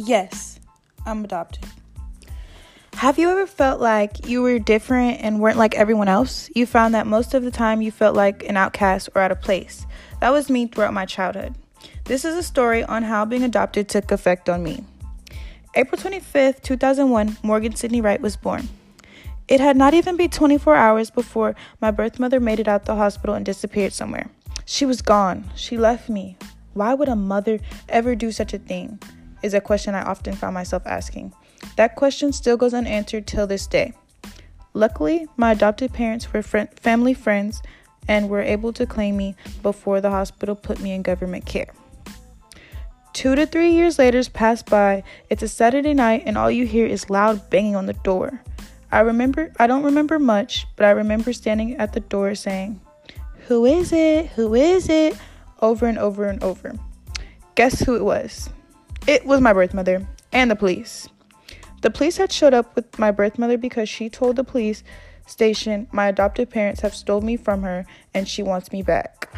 Yes, I'm adopted. Have you ever felt like you were different and weren't like everyone else? You found that most of the time you felt like an outcast or out of place. That was me throughout my childhood. This is a story on how being adopted took effect on me. April 25th, 2001, Morgan Sidney Wright was born. It had not even been 24 hours before my birth mother made it out the hospital and disappeared somewhere. She was gone. She left me. Why would a mother ever do such a thing? Is a question I often found myself asking. That question still goes unanswered till this day. Luckily, my adopted parents were family friends and were able to claim me before the hospital put me in government care. Two to three years later pass by. It's a Saturday night, and all you hear is loud banging on the door. I remember, I don't remember much, but I remember standing at the door saying, Who is it? Who is it? over and over and over. Guess who it was? It was my birth mother and the police. The police had showed up with my birth mother because she told the police station my adoptive parents have stole me from her and she wants me back.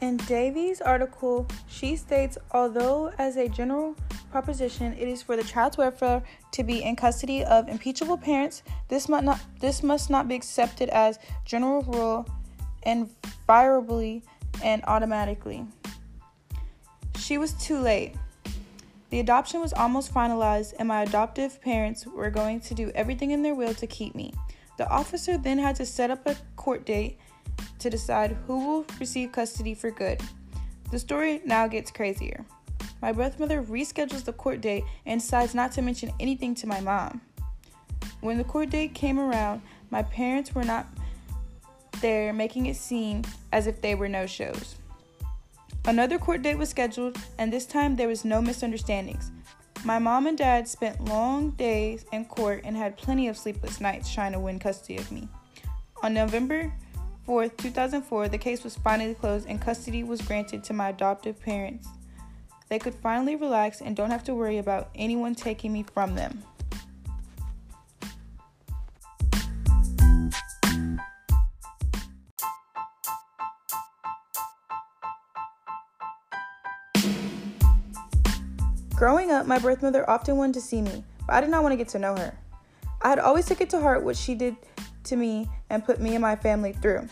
In Davies' article, she states although, as a general proposition, it is for the child's welfare to be in custody of impeachable parents, this must not, this must not be accepted as general rule invariably and automatically. She was too late. The adoption was almost finalized, and my adoptive parents were going to do everything in their will to keep me. The officer then had to set up a court date to decide who will receive custody for good. The story now gets crazier. My birth mother reschedules the court date and decides not to mention anything to my mom. When the court date came around, my parents were not there, making it seem as if they were no shows. Another court date was scheduled, and this time there was no misunderstandings. My mom and dad spent long days in court and had plenty of sleepless nights trying to win custody of me. On November 4, 2004, the case was finally closed and custody was granted to my adoptive parents. They could finally relax and don't have to worry about anyone taking me from them. Growing up, my birth mother often wanted to see me, but I did not want to get to know her. I had always taken to heart what she did to me and put me and my family through.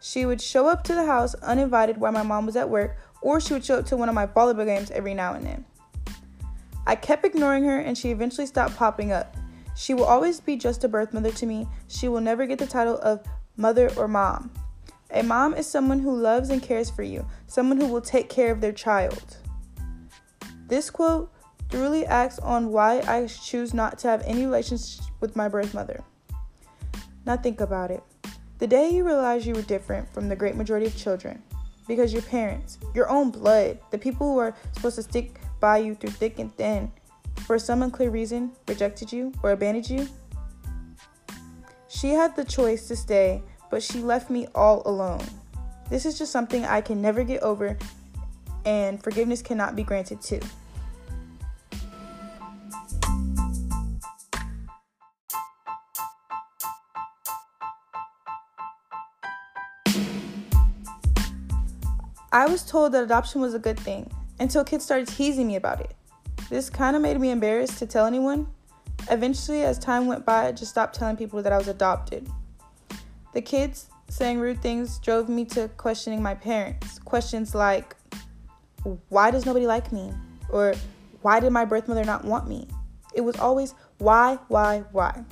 She would show up to the house uninvited while my mom was at work, or she would show up to one of my volleyball games every now and then. I kept ignoring her and she eventually stopped popping up. She will always be just a birth mother to me. She will never get the title of mother or mom. A mom is someone who loves and cares for you, someone who will take care of their child. This quote truly acts on why I choose not to have any relationship with my birth mother. Now think about it. The day you realize you were different from the great majority of children, because your parents, your own blood, the people who are supposed to stick by you through thick and thin, for some unclear reason, rejected you or abandoned you. She had the choice to stay, but she left me all alone. This is just something I can never get over, and forgiveness cannot be granted to. I was told that adoption was a good thing until kids started teasing me about it. This kind of made me embarrassed to tell anyone. Eventually, as time went by, I just stopped telling people that I was adopted. The kids saying rude things drove me to questioning my parents. Questions like, why does nobody like me? Or why did my birth mother not want me? It was always why, why, why.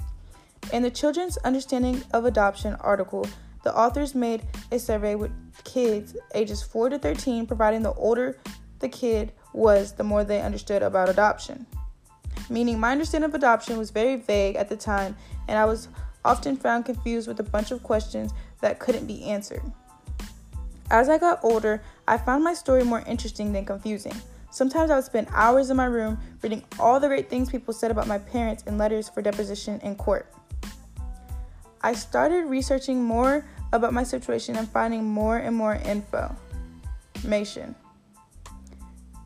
In the Children's Understanding of Adoption article, the authors made a survey with kids ages 4 to 13, providing the older the kid was, the more they understood about adoption. Meaning, my understanding of adoption was very vague at the time, and I was often found confused with a bunch of questions that couldn't be answered. As I got older, I found my story more interesting than confusing. Sometimes I would spend hours in my room reading all the great things people said about my parents in letters for deposition in court. I started researching more about my situation and finding more and more info. Information.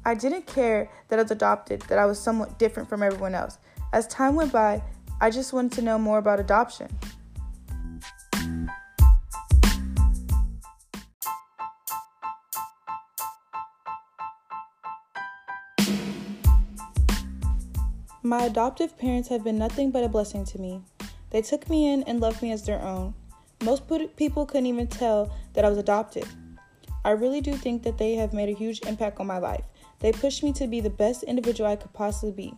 I didn't care that I was adopted, that I was somewhat different from everyone else. As time went by, I just wanted to know more about adoption. My adoptive parents have been nothing but a blessing to me. They took me in and loved me as their own. Most people couldn't even tell that I was adopted. I really do think that they have made a huge impact on my life. They pushed me to be the best individual I could possibly be.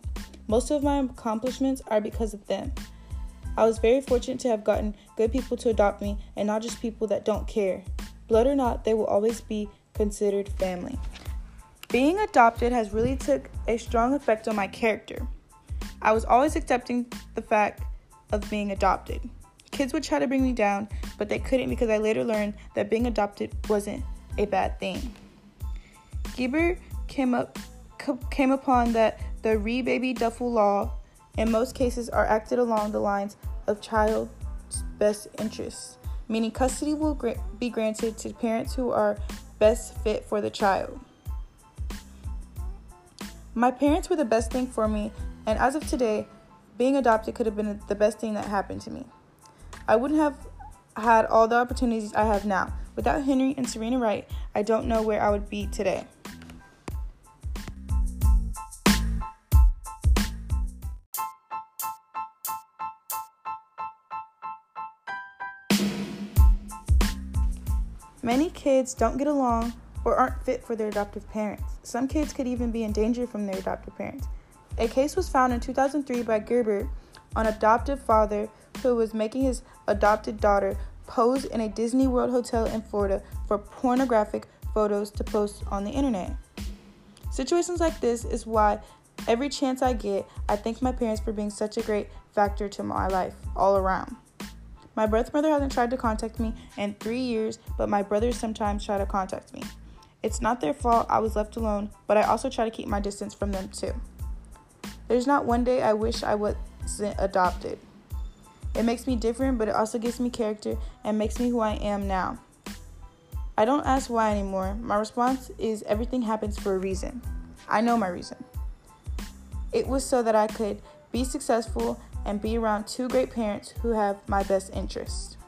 Most of my accomplishments are because of them. I was very fortunate to have gotten good people to adopt me and not just people that don't care. Blood or not, they will always be considered family. Being adopted has really took a strong effect on my character. I was always accepting the fact of being adopted. Kids would try to bring me down, but they couldn't because I later learned that being adopted wasn't a bad thing. Gerber came up came upon that the re baby duffel law in most cases are acted along the lines of child's best interests, meaning custody will be granted to parents who are best fit for the child. My parents were the best thing for me and as of today, being adopted could have been the best thing that happened to me. I wouldn't have had all the opportunities I have now. Without Henry and Serena Wright, I don't know where I would be today. Many kids don't get along or aren't fit for their adoptive parents. Some kids could even be in danger from their adoptive parents. A case was found in 2003 by Gerber, an adoptive father who was making his adopted daughter pose in a Disney World hotel in Florida for pornographic photos to post on the internet. Situations like this is why every chance I get, I thank my parents for being such a great factor to my life all around. My birth mother hasn't tried to contact me in three years, but my brothers sometimes try to contact me. It's not their fault I was left alone, but I also try to keep my distance from them too. There's not one day I wish I wasn't adopted. It makes me different, but it also gives me character and makes me who I am now. I don't ask why anymore. My response is everything happens for a reason. I know my reason. It was so that I could be successful and be around two great parents who have my best interest.